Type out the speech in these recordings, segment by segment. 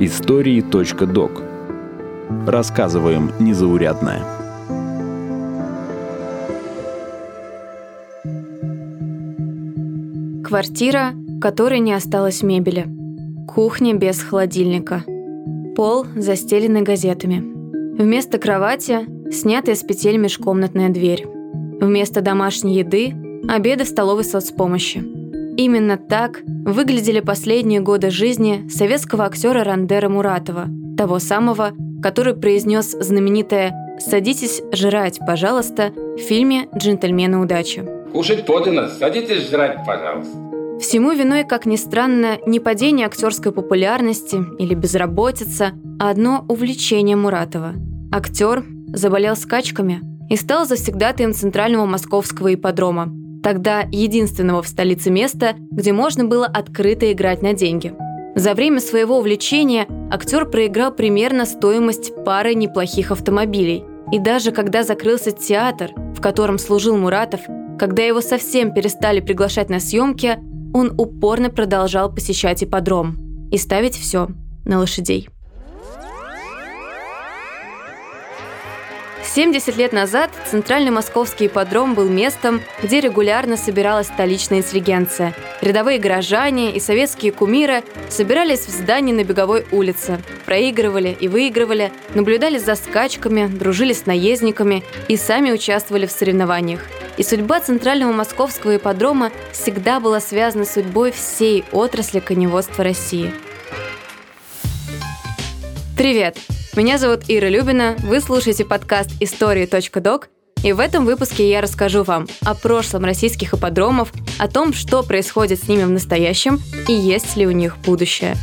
Истории.док Рассказываем незаурядное. Квартира, в которой не осталось мебели. Кухня без холодильника. Пол, застеленный газетами. Вместо кровати – снятая с петель межкомнатная дверь. Вместо домашней еды – обеды в столовой соцпомощи. Именно так выглядели последние годы жизни советского актера Рандера Муратова, того самого, который произнес знаменитое «Садитесь жрать, пожалуйста» в фильме «Джентльмены удачи». Кушать подано, садитесь жрать, пожалуйста. Всему виной, как ни странно, не падение актерской популярности или безработица, а одно увлечение Муратова. Актер заболел скачками и стал завсегдатаем центрального московского ипподрома, тогда единственного в столице места, где можно было открыто играть на деньги. За время своего увлечения актер проиграл примерно стоимость пары неплохих автомобилей. И даже когда закрылся театр, в котором служил Муратов, когда его совсем перестали приглашать на съемки, он упорно продолжал посещать ипподром и ставить все на лошадей. 70 лет назад центральный московский ипподром был местом, где регулярно собиралась столичная интеллигенция. Рядовые горожане и советские кумиры собирались в здании на Беговой улице, проигрывали и выигрывали, наблюдали за скачками, дружили с наездниками и сами участвовали в соревнованиях. И судьба центрального московского ипподрома всегда была связана с судьбой всей отрасли коневодства России. Привет! Меня зовут Ира Любина, вы слушаете подкаст «Истории.док», и в этом выпуске я расскажу вам о прошлом российских ипподромов, о том, что происходит с ними в настоящем и есть ли у них будущее.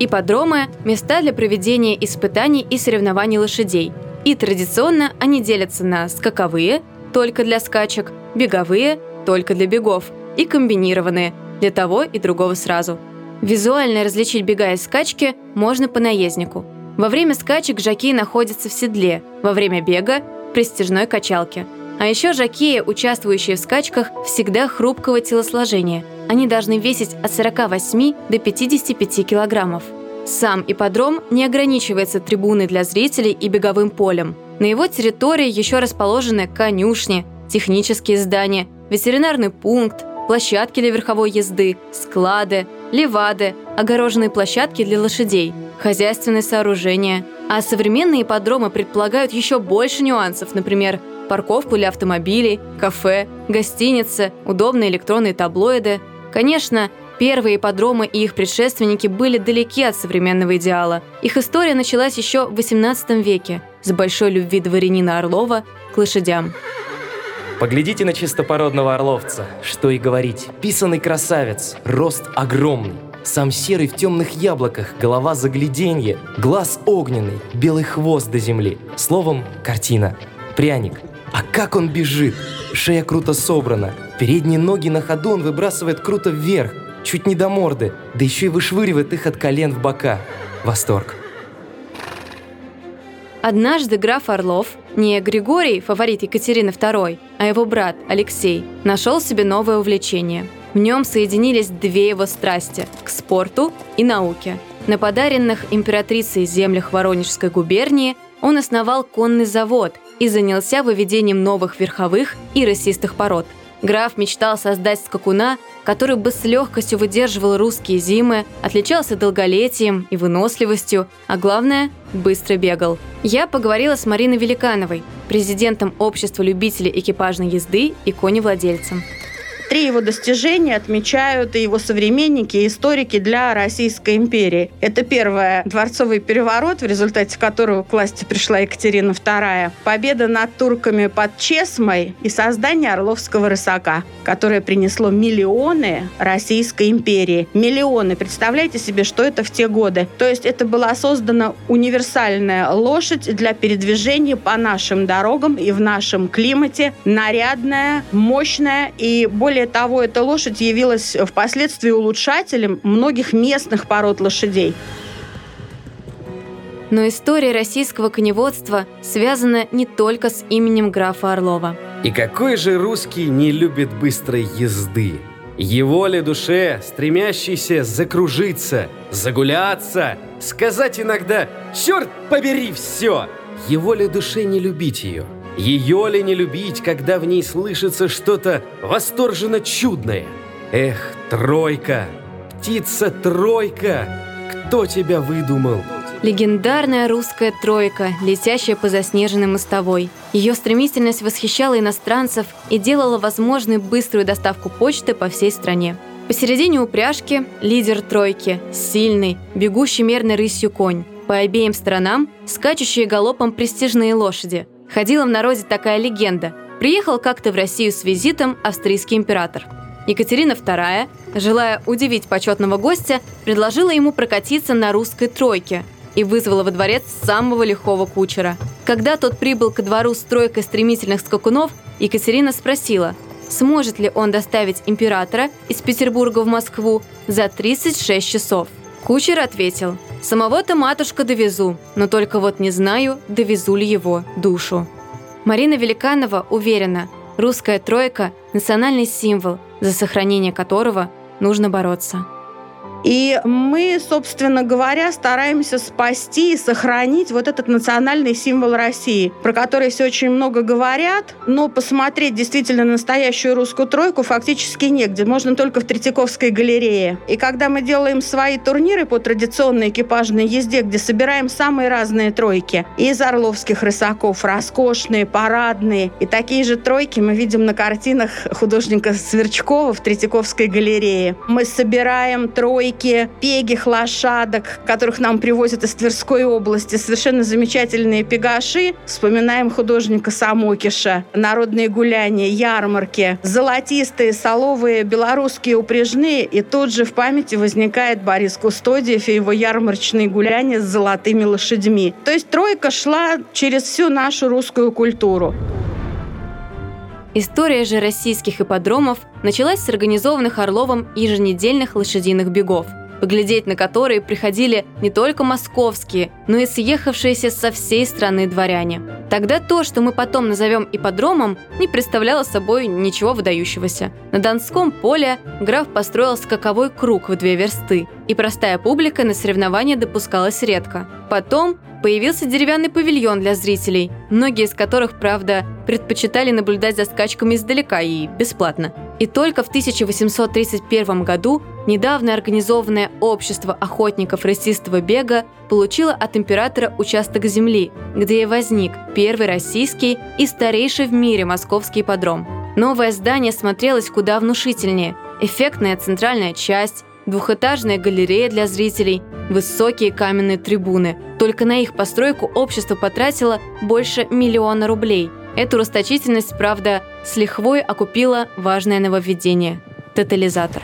Ипподромы – места для проведения испытаний и соревнований лошадей. И традиционно они делятся на скаковые – только для скачек, беговые – только для бегов, и комбинированные – для того и другого сразу – Визуально различить бега и скачки можно по наезднику. Во время скачек жаки находятся в седле, во время бега – в пристяжной качалке. А еще жакеи, участвующие в скачках, всегда хрупкого телосложения. Они должны весить от 48 до 55 килограммов. Сам ипподром не ограничивается трибуной для зрителей и беговым полем. На его территории еще расположены конюшни, технические здания, ветеринарный пункт, площадки для верховой езды, склады, левады, огороженные площадки для лошадей, хозяйственные сооружения. А современные ипподромы предполагают еще больше нюансов, например, парковку для автомобилей, кафе, гостиницы, удобные электронные таблоиды. Конечно, первые ипподромы и их предшественники были далеки от современного идеала. Их история началась еще в XVIII веке с большой любви дворянина Орлова к лошадям. Поглядите на чистопородного орловца. Что и говорить. Писанный красавец. Рост огромный. Сам серый в темных яблоках, голова загляденье, глаз огненный, белый хвост до земли. Словом, картина. Пряник. А как он бежит! Шея круто собрана. Передние ноги на ходу он выбрасывает круто вверх, чуть не до морды, да еще и вышвыривает их от колен в бока. Восторг. Однажды граф Орлов, не Григорий, фаворит Екатерины II, а его брат Алексей, нашел себе новое увлечение. В нем соединились две его страсти – к спорту и науке. На подаренных императрицей землях Воронежской губернии он основал конный завод и занялся выведением новых верховых и расистых пород – Граф мечтал создать скакуна, который бы с легкостью выдерживал русские зимы, отличался долголетием и выносливостью, а главное – быстро бегал. Я поговорила с Мариной Великановой, президентом Общества любителей экипажной езды и коневладельцем. Три его достижения отмечают и его современники, и историки для Российской империи. Это первое – дворцовый переворот, в результате которого к власти пришла Екатерина II. Победа над турками под Чесмой и создание Орловского рысака, которое принесло миллионы Российской империи. Миллионы. Представляете себе, что это в те годы? То есть это была создана универсальная лошадь для передвижения по нашим дорогам и в нашем климате. Нарядная, мощная и более более того, эта лошадь явилась впоследствии улучшателем многих местных пород лошадей. Но история российского коневодства связана не только с именем графа Орлова – И какой же русский не любит быстрой езды? Его ли душе, стремящейся закружиться, загуляться, сказать иногда «Черт побери все!» Его ли душе не любить ее? Ее ли не любить, когда в ней слышится что-то восторженно чудное? Эх, тройка, птица-тройка, кто тебя выдумал? Легендарная русская тройка, летящая по заснеженной мостовой. Ее стремительность восхищала иностранцев и делала возможной быструю доставку почты по всей стране. Посередине упряжки – лидер тройки, сильный, бегущий мерной рысью конь. По обеим сторонам – скачущие галопом престижные лошади. Ходила в народе такая легенда. Приехал как-то в Россию с визитом австрийский император. Екатерина II, желая удивить почетного гостя, предложила ему прокатиться на русской тройке – и вызвала во дворец самого лихого кучера. Когда тот прибыл ко двору с тройкой стремительных скакунов, Екатерина спросила, сможет ли он доставить императора из Петербурга в Москву за 36 часов. Кучер ответил, «Самого-то матушка довезу, но только вот не знаю, довезу ли его душу». Марина Великанова уверена, русская тройка – национальный символ, за сохранение которого нужно бороться. И мы, собственно говоря, стараемся спасти и сохранить вот этот национальный символ России, про который все очень много говорят, но посмотреть действительно настоящую русскую тройку фактически негде. Можно только в Третьяковской галерее. И когда мы делаем свои турниры по традиционной экипажной езде, где собираем самые разные тройки, из орловских рысаков, роскошные, парадные, и такие же тройки мы видим на картинах художника Сверчкова в Третьяковской галерее. Мы собираем тройки тройки, пегих лошадок, которых нам привозят из Тверской области. Совершенно замечательные пегаши. Вспоминаем художника Самокиша. Народные гуляния, ярмарки, золотистые, соловые, белорусские упряжные. И тут же в памяти возникает Борис Кустодиев и его ярмарочные гуляния с золотыми лошадьми. То есть тройка шла через всю нашу русскую культуру. История же российских ипподромов началась с организованных Орловым еженедельных лошадиных бегов, поглядеть на которые приходили не только московские, но и съехавшиеся со всей страны дворяне. Тогда то, что мы потом назовем ипподромом, не представляло собой ничего выдающегося. На Донском поле граф построил скаковой круг в две версты, и простая публика на соревнования допускалась редко. Потом появился деревянный павильон для зрителей, многие из которых, правда, предпочитали наблюдать за скачками издалека и бесплатно. И только в 1831 году недавно организованное общество охотников рысистого бега получило от императора участок земли, где и возник первый российский и старейший в мире московский подром. Новое здание смотрелось куда внушительнее. Эффектная центральная часть, двухэтажная галерея для зрителей, высокие каменные трибуны. Только на их постройку общество потратило больше миллиона рублей. Эту расточительность, правда, с лихвой окупило важное нововведение – тотализатор.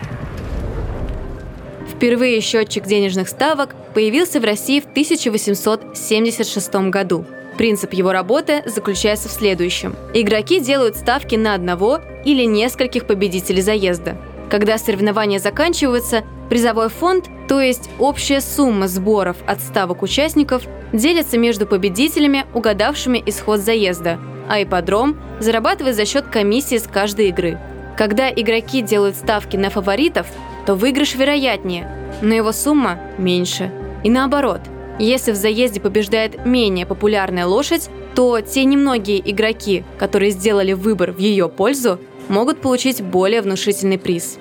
Впервые счетчик денежных ставок появился в России в 1876 году. Принцип его работы заключается в следующем. Игроки делают ставки на одного или нескольких победителей заезда – когда соревнования заканчиваются, призовой фонд, то есть общая сумма сборов от ставок участников, делится между победителями, угадавшими исход заезда, а ипподром зарабатывает за счет комиссии с каждой игры. Когда игроки делают ставки на фаворитов, то выигрыш вероятнее, но его сумма меньше. И наоборот, если в заезде побеждает менее популярная лошадь, то те немногие игроки, которые сделали выбор в ее пользу, могут получить более внушительный приз.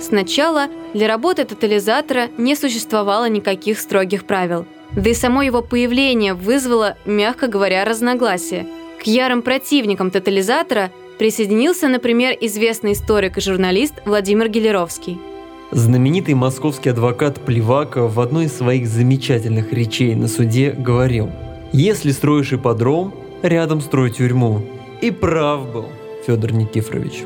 Сначала для работы тотализатора не существовало никаких строгих правил. Да и само его появление вызвало, мягко говоря, разногласия. К ярым противникам тотализатора присоединился, например, известный историк и журналист Владимир Гелеровский. Знаменитый московский адвокат Плевака в одной из своих замечательных речей на суде говорил – если строишь ипподром, рядом строй тюрьму. И прав был Федор Никифорович.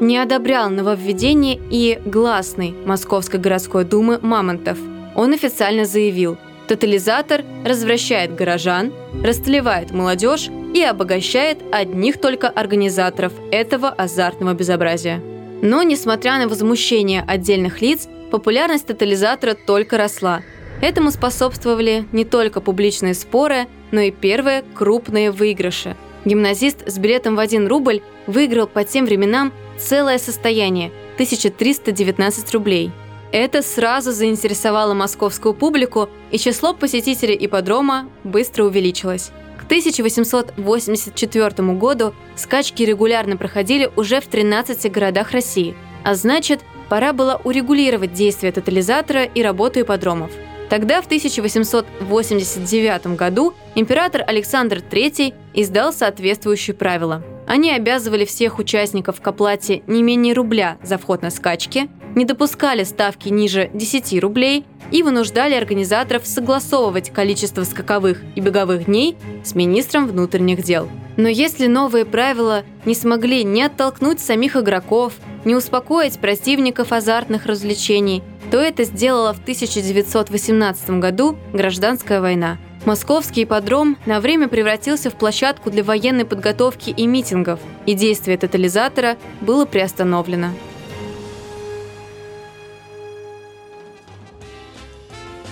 Не одобрял нововведение и гласный Московской городской думы Мамонтов. Он официально заявил, тотализатор развращает горожан, растлевает молодежь и обогащает одних только организаторов этого азартного безобразия. Но, несмотря на возмущение отдельных лиц, популярность тотализатора только росла – Этому способствовали не только публичные споры, но и первые крупные выигрыши. Гимназист с билетом в 1 рубль выиграл по тем временам целое состояние – 1319 рублей. Это сразу заинтересовало московскую публику, и число посетителей ипподрома быстро увеличилось. К 1884 году скачки регулярно проходили уже в 13 городах России, а значит, пора было урегулировать действие тотализатора и работу ипподромов – Тогда, в 1889 году, император Александр III издал соответствующие правила. Они обязывали всех участников к оплате не менее рубля за вход на скачки, не допускали ставки ниже 10 рублей и вынуждали организаторов согласовывать количество скаковых и беговых дней с министром внутренних дел. Но если новые правила не смогли ни оттолкнуть самих игроков, не успокоить противников азартных развлечений, то это сделала в 1918 году гражданская война. Московский ипподром на время превратился в площадку для военной подготовки и митингов, и действие тотализатора было приостановлено.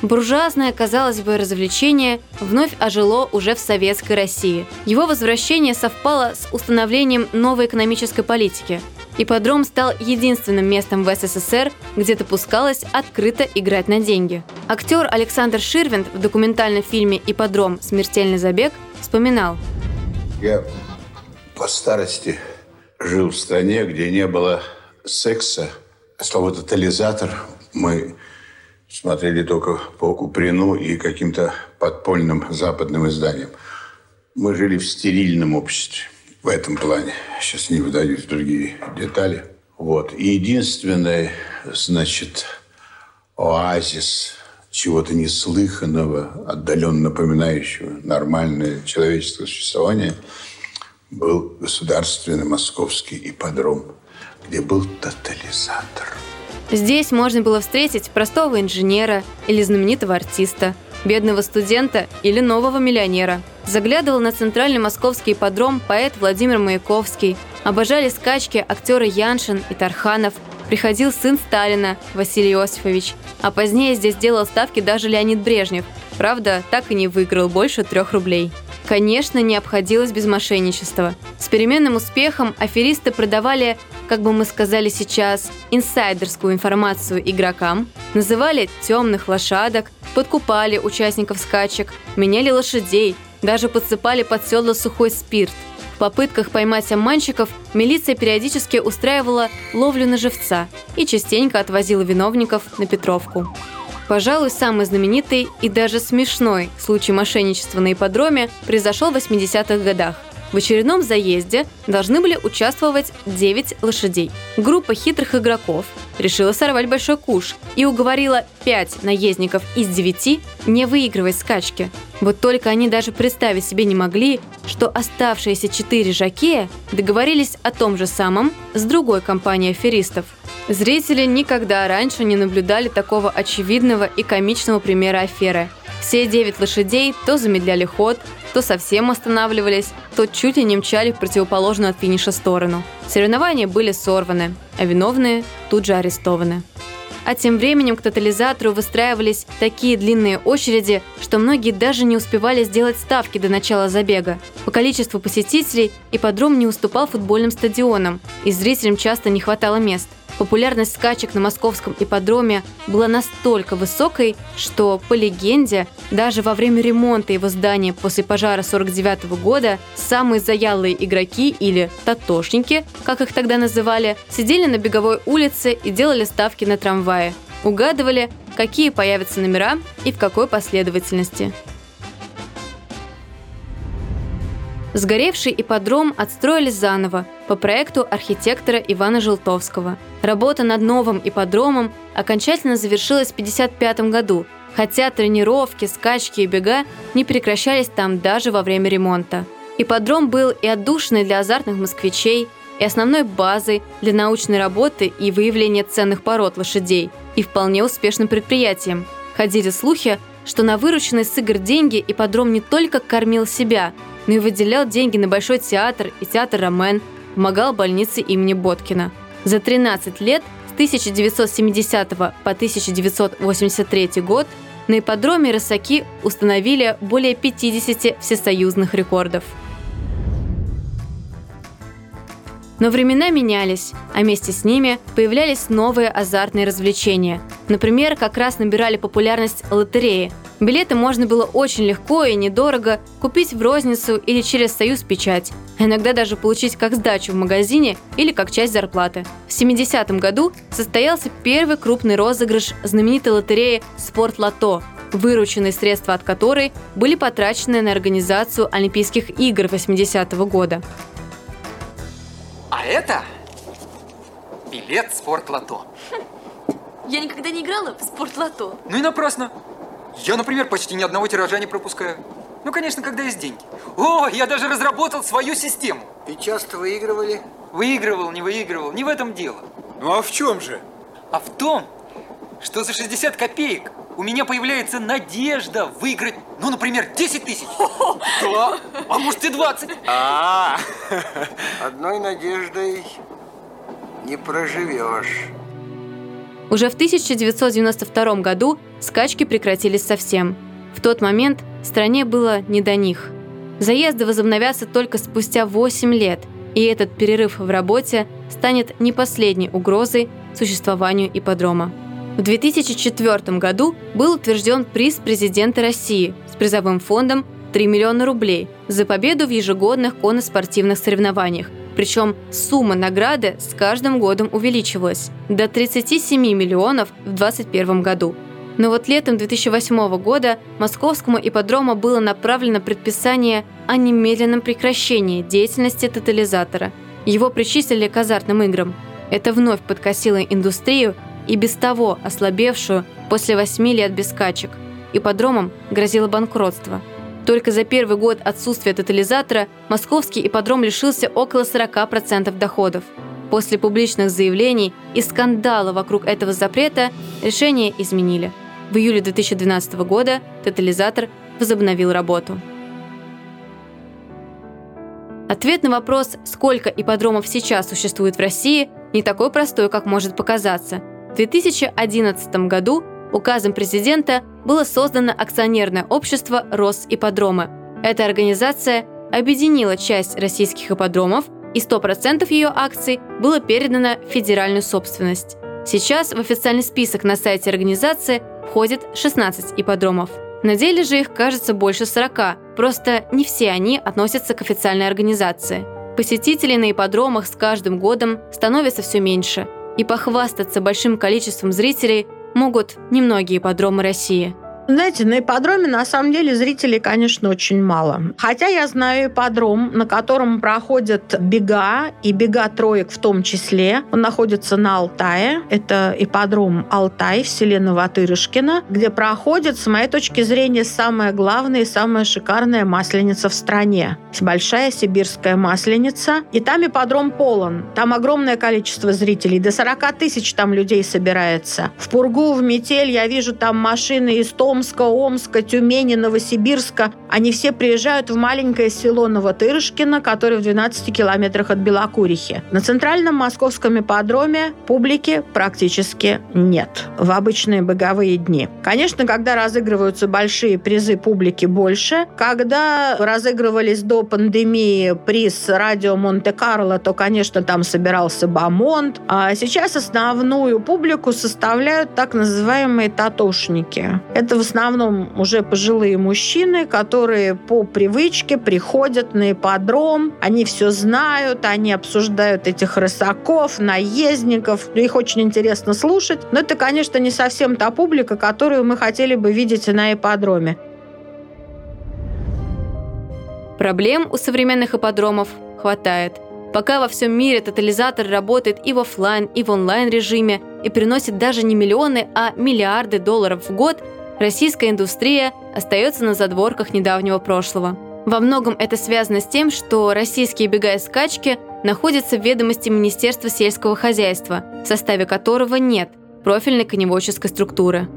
Буржуазное, казалось бы, развлечение вновь ожило уже в Советской России. Его возвращение совпало с установлением новой экономической политики – Ипподром стал единственным местом в СССР, где допускалось открыто играть на деньги. Актер Александр Ширвинд в документальном фильме «Ипподром. Смертельный забег» вспоминал. Я по старости жил в стране, где не было секса. Слово «тотализатор» мы смотрели только по Куприну и каким-то подпольным западным изданиям. Мы жили в стерильном обществе в этом плане. Сейчас не выдаюсь в другие детали. Вот. И единственный, значит, оазис чего-то неслыханного, отдаленно напоминающего нормальное человеческое существование, был государственный московский ипподром, где был тотализатор. Здесь можно было встретить простого инженера или знаменитого артиста – бедного студента или нового миллионера. Заглядывал на центральный московский ипподром поэт Владимир Маяковский. Обожали скачки актеры Яншин и Тарханов. Приходил сын Сталина, Василий Иосифович. А позднее здесь делал ставки даже Леонид Брежнев. Правда, так и не выиграл больше трех рублей. Конечно, не обходилось без мошенничества. С переменным успехом аферисты продавали, как бы мы сказали сейчас, инсайдерскую информацию игрокам, называли темных лошадок, подкупали участников скачек, меняли лошадей, даже подсыпали под седло сухой спирт. В попытках поймать обманщиков милиция периодически устраивала ловлю на живца и частенько отвозила виновников на Петровку. Пожалуй, самый знаменитый и даже смешной случай мошенничества на ипподроме произошел в 80-х годах. В очередном заезде должны были участвовать 9 лошадей. Группа хитрых игроков решила сорвать большой куш и уговорила 5 наездников из 9 не выигрывать скачки. Вот только они даже представить себе не могли, что оставшиеся 4 жакея договорились о том же самом с другой компанией аферистов. Зрители никогда раньше не наблюдали такого очевидного и комичного примера аферы. Все девять лошадей то замедляли ход, то совсем останавливались, то чуть ли не мчали в противоположную от финиша сторону. Соревнования были сорваны, а виновные тут же арестованы. А тем временем к тотализатору выстраивались такие длинные очереди, что многие даже не успевали сделать ставки до начала забега. По количеству посетителей ипподром не уступал футбольным стадионам, и зрителям часто не хватало мест. Популярность скачек на московском ипподроме была настолько высокой, что, по легенде, даже во время ремонта его здания после пожара 49 года самые заялые игроки или «татошники», как их тогда называли, сидели на беговой улице и делали ставки на трамвае. Угадывали, какие появятся номера и в какой последовательности. Сгоревший ипподром отстроили заново по проекту архитектора Ивана Желтовского. Работа над новым ипподромом окончательно завершилась в 1955 году, хотя тренировки, скачки и бега не прекращались там даже во время ремонта. Ипподром был и отдушиной для азартных москвичей, и основной базой для научной работы и выявления ценных пород лошадей, и вполне успешным предприятием. Ходили слухи, что на вырученные с игр деньги ипподром не только кормил себя, но и выделял деньги на Большой театр и театр Ромен, помогал больнице имени Боткина. За 13 лет с 1970 по 1983 год На ипподроме рысаки установили более 50 всесоюзных рекордов. Но времена менялись, а вместе с ними появлялись новые азартные развлечения. Например, как раз набирали популярность лотереи. Билеты можно было очень легко и недорого купить в розницу или через Союз Печать, иногда даже получить как сдачу в магазине или как часть зарплаты. В 70-м году состоялся первый крупный розыгрыш знаменитой лотереи «Спорт Лото», вырученные средства от которой были потрачены на организацию Олимпийских игр 80-го года. А это билет спорт-лото. Я никогда не играла в спорт-лото. Ну и напрасно. Я, например, почти ни одного тиража не пропускаю. Ну, конечно, когда есть деньги. О, я даже разработал свою систему. И часто выигрывали? Выигрывал, не выигрывал, не в этом дело. Ну а в чем же? А в том, что за 60 копеек у меня появляется надежда выиграть, ну, например, 10 тысяч. Да, а может и 20. А, одной надеждой не проживешь. Уже в 1992 году скачки прекратились совсем. В тот момент стране было не до них. Заезды возобновятся только спустя 8 лет, и этот перерыв в работе станет не последней угрозой существованию ипподрома. В 2004 году был утвержден приз президента России с призовым фондом 3 миллиона рублей за победу в ежегодных конноспортивных соревнованиях. Причем сумма награды с каждым годом увеличивалась до 37 миллионов в 2021 году. Но вот летом 2008 года московскому ипподрому было направлено предписание о немедленном прекращении деятельности тотализатора. Его причислили к азартным играм. Это вновь подкосило индустрию и без того ослабевшую после восьми лет без скачек. Ипподромам грозило банкротство. Только за первый год отсутствия тотализатора московский ипподром лишился около 40% доходов. После публичных заявлений и скандала вокруг этого запрета решение изменили. В июле 2012 года тотализатор возобновил работу. Ответ на вопрос, сколько ипподромов сейчас существует в России, не такой простой, как может показаться – 2011 году указом президента было создано акционерное общество «Росипподромы». Эта организация объединила часть российских ипподромов, и 100% ее акций было передано в федеральную собственность. Сейчас в официальный список на сайте организации входит 16 ипподромов. На деле же их кажется больше 40, просто не все они относятся к официальной организации. Посетителей на ипподромах с каждым годом становится все меньше – и похвастаться большим количеством зрителей могут немногие подромы России – знаете, на ипподроме на самом деле зрителей, конечно, очень мало. Хотя я знаю ипподром, на котором проходят бега, и бега троек в том числе. Он находится на Алтае. Это ипподром Алтай в селе Новотырышкино, где проходит, с моей точки зрения, самая главная и самая шикарная масленица в стране. Большая сибирская масленица. И там ипподром полон. Там огромное количество зрителей. До 40 тысяч там людей собирается. В Пургу, в метель я вижу там машины из Том Томска, Омска, Тюмени, Новосибирска. Они все приезжают в маленькое село Новотырышкино, которое в 12 километрах от Белокурихи. На центральном московском ипподроме публики практически нет в обычные беговые дни. Конечно, когда разыгрываются большие призы, публики больше. Когда разыгрывались до пандемии приз радио Монте-Карло, то, конечно, там собирался бамонт. А сейчас основную публику составляют так называемые татушники. Это в основном уже пожилые мужчины, которые по привычке приходят на ипподром, они все знают, они обсуждают этих рысаков, наездников, их очень интересно слушать, но это, конечно, не совсем та публика, которую мы хотели бы видеть на ипподроме. Проблем у современных ипподромов хватает. Пока во всем мире тотализатор работает и в офлайн, и в онлайн режиме, и приносит даже не миллионы, а миллиарды долларов в год – российская индустрия остается на задворках недавнего прошлого. Во многом это связано с тем, что российские бега и скачки находятся в ведомости Министерства сельского хозяйства, в составе которого нет профильной коневодческой структуры.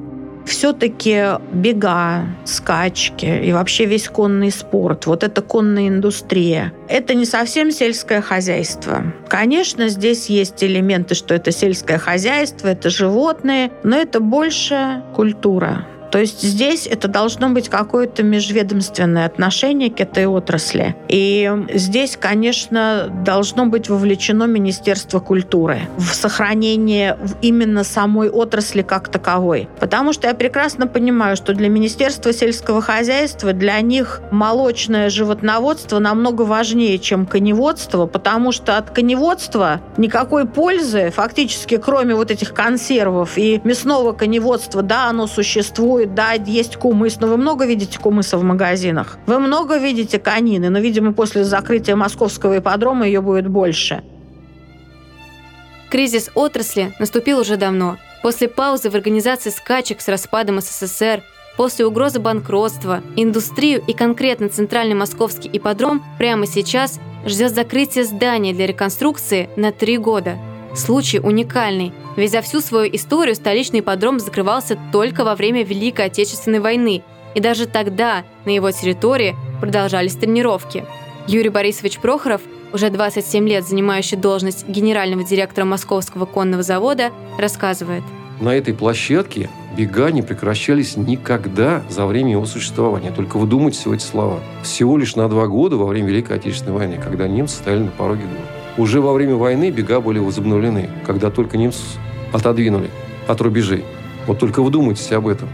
Все-таки бега, скачки и вообще весь конный спорт, вот эта конная индустрия, это не совсем сельское хозяйство. Конечно, здесь есть элементы, что это сельское хозяйство, это животные, но это больше культура То есть здесь это должно быть какое-то межведомственное отношение к этой отрасли. И здесь, конечно, должно быть вовлечено Министерство культуры в сохранение именно самой отрасли как таковой. Потому что я прекрасно понимаю, что для Министерства сельского хозяйства, для них молочное животноводство намного важнее, чем коневодство, потому что от коневодства никакой пользы фактически, кроме вот этих консервов и мясного коневодства, да, оно существует, да, есть кумыс, но вы много видите кумыса в магазинах. Вы много видите конины, но, видимо, после закрытия московского ипподрома ее будет больше. Кризис отрасли наступил уже давно. После паузы в организации скачек с распадом СССР, после угрозы банкротства, индустрию и конкретно центральный московский ипподром прямо сейчас ждет закрытие здания для реконструкции на три года. Случай уникальный, ведь за всю свою историю столичный ипподром закрывался только во время Великой Отечественной войны, и даже тогда на его территории продолжались тренировки. Юрий Борисович Прохоров, уже 27 лет занимающий должность генерального директора Московского конного завода, рассказывает. На этой площадке бега не прекращались никогда за время его существования. Только вы думайте всего эти слова. Всего лишь на два года во время Великой Отечественной войны, когда немцы стояли на пороге города. Уже во время войны бега были возобновлены, когда только немцы отодвинули от рубежей. Вот только вы думайте об этом.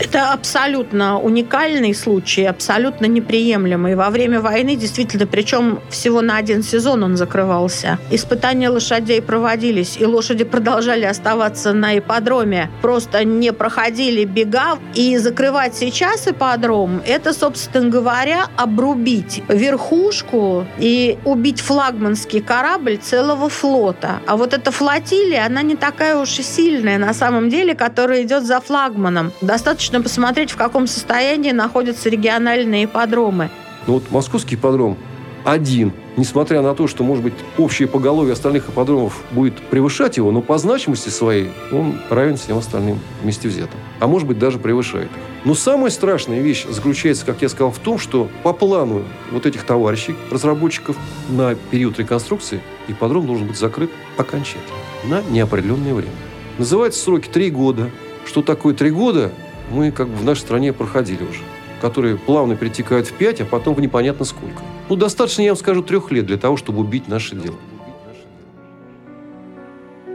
Это абсолютно уникальный случай, абсолютно неприемлемый. Во время войны действительно, причем всего на один сезон он закрывался. Испытания лошадей проводились, и лошади продолжали оставаться на ипподроме. Просто не проходили бега. И закрывать сейчас ипподром, это, собственно говоря, обрубить верхушку и убить флагманский корабль целого флота. А вот эта флотилия, она не такая уж и сильная на самом деле, которая идет за флагманом. Достаточно достаточно посмотреть, в каком состоянии находятся региональные ипподромы. Ну вот московский ипподром один, несмотря на то, что, может быть, общее поголовье остальных ипподромов будет превышать его, но по значимости своей он равен всем остальным вместе взятым. А может быть, даже превышает их. Но самая страшная вещь заключается, как я сказал, в том, что по плану вот этих товарищей, разработчиков, на период реконструкции ипподром должен быть закрыт окончательно на неопределенное время. Называется сроки три года. Что такое три года? Мы как бы в нашей стране проходили уже, которые плавно перетекают в пять, а потом в непонятно сколько. Ну, достаточно, я вам скажу, трех лет для того, чтобы убить наше дело.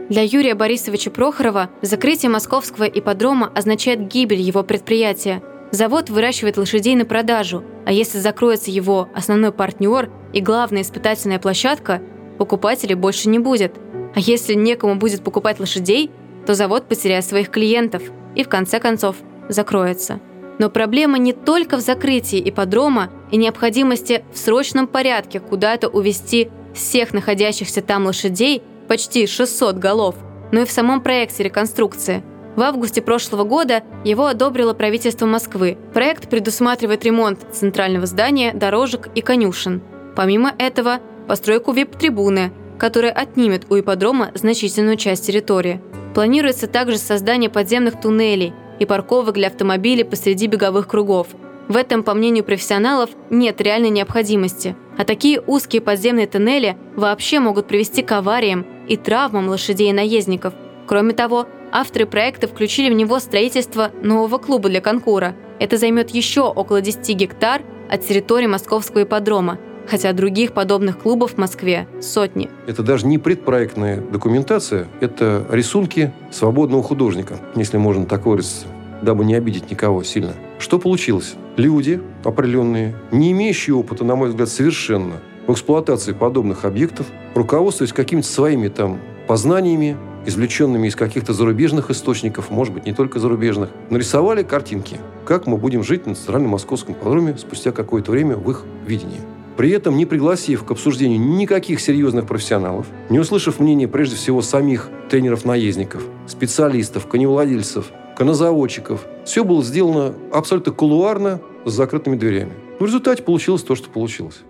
Для Юрия Борисовича Прохорова закрытие московского ипподрома означает гибель его предприятия. Завод выращивает лошадей на продажу, а если закроется его основной партнер и главная испытательная площадка, покупателей больше не будет. А если некому будет покупать лошадей, то завод потеряет своих клиентов и, в конце концов, закроется. Но проблема не только в закрытии ипподрома и необходимости в срочном порядке куда-то увезти всех находящихся там лошадей, почти 600 голов, но и в самом проекте реконструкции. В августе прошлого года его одобрило правительство Москвы. Проект предусматривает ремонт центрального здания, дорожек и конюшен. Помимо этого, постройку вип-трибуны, которая отнимет у ипподрома значительную часть территории. Планируется также создание подземных туннелей – и парковок для автомобилей посреди беговых кругов. В этом, по мнению профессионалов, нет реальной необходимости, а такие узкие подземные тоннели вообще могут привести к авариям и травмам лошадей и наездников. Кроме того, авторы проекта включили в него строительство нового клуба для конкура. Это займет еще около 10 гектар от территории московского ипподрома, хотя других подобных клубов в Москве сотни. Это даже не предпроектная документация, это рисунки свободного художника, если можно так выразиться, дабы не обидеть никого сильно. Что получилось? Люди определенные, не имеющие опыта, на мой взгляд, совершенно в эксплуатации подобных объектов, руководствуясь какими-то своими там познаниями, извлеченными из каких-то зарубежных источников, может быть, не только зарубежных, нарисовали картинки, как мы будем жить на центральном московском подроме спустя какое-то время в их видении при этом не пригласив к обсуждению никаких серьезных профессионалов, не услышав мнения прежде всего самих тренеров-наездников, специалистов, коневладельцев, конозаводчиков. Все было сделано абсолютно кулуарно, с закрытыми дверями. В результате получилось то, что получилось.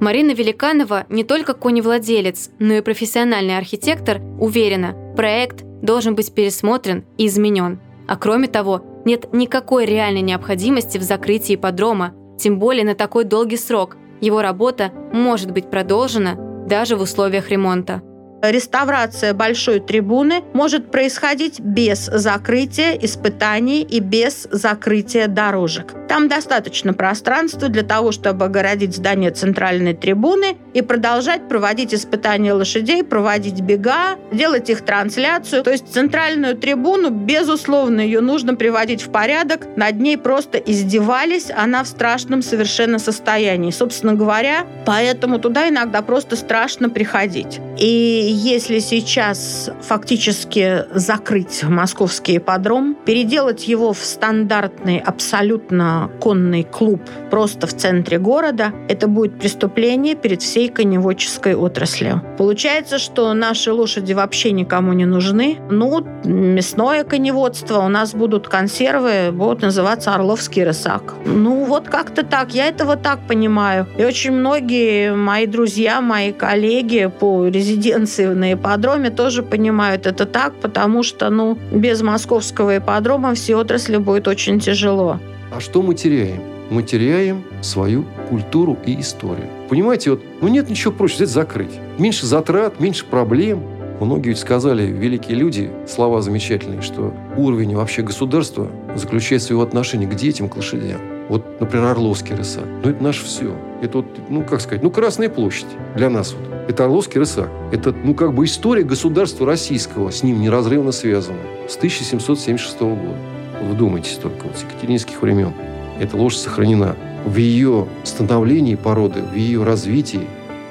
Марина Великанова не только коневладелец, но и профессиональный архитектор уверена, проект должен быть пересмотрен и изменен. А кроме того, нет никакой реальной необходимости в закрытии подрома, тем более на такой долгий срок. Его работа может быть продолжена даже в условиях ремонта. Реставрация большой трибуны может происходить без закрытия испытаний и без закрытия дорожек. Там достаточно пространства для того, чтобы огородить здание центральной трибуны и продолжать проводить испытания лошадей, проводить бега, делать их трансляцию. То есть центральную трибуну, безусловно, ее нужно приводить в порядок. Над ней просто издевались, она в страшном совершенно состоянии. Собственно говоря, поэтому туда иногда просто страшно приходить. И если сейчас фактически закрыть московский ипподром, переделать его в стандартный абсолютно конный клуб просто в центре города, это будет преступление перед всей коневодческой отраслью. Получается, что наши лошади вообще никому не нужны. Ну, мясное коневодство, у нас будут консервы, будут называться Орловский рысак. Ну, вот как-то так. Я этого так понимаю. И очень многие мои друзья, мои коллеги по резиденции на ипподроме тоже понимают это так, потому что, ну, без московского ипподрома всей отрасли будет очень тяжело. А что мы теряем? Мы теряем свою культуру и историю. Понимаете, вот, ну нет ничего проще взять закрыть. Меньше затрат, меньше проблем. Многие ведь сказали, великие люди, слова замечательные, что уровень вообще государства заключается в его отношении к детям, к лошадям. Вот, например, Орловский рысак. Ну, это наше все. Это вот, ну, как сказать, ну, Красная площадь для нас вот. Это Орловский рысак. Это, ну, как бы история государства российского с ним неразрывно связана. С 1776 года. Вы думаете только, вот с екатерининских времен. Эта лошадь сохранена. В ее становлении породы, в ее развитии,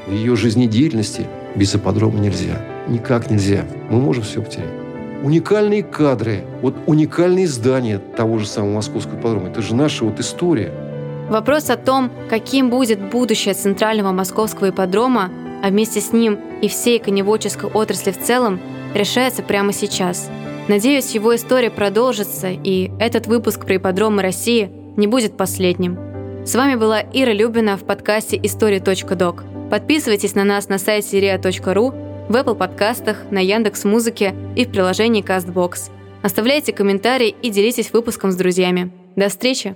в ее жизнедеятельности без нельзя. Никак нельзя. Мы можем все потерять. Уникальные кадры, вот уникальные здания того же самого московского ипподрома. Это же наша вот история. Вопрос о том, каким будет будущее центрального московского ипподрома, а вместе с ним и всей коневодческой отрасли в целом, решается прямо сейчас. Надеюсь, его история продолжится, и этот выпуск про ипподромы России не будет последним. С вами была Ира Любина в подкасте «История.док». Подписывайтесь на нас на сайте ria.ru, в Apple подкастах, на Яндекс Музыке и в приложении CastBox. Оставляйте комментарии и делитесь выпуском с друзьями. До встречи!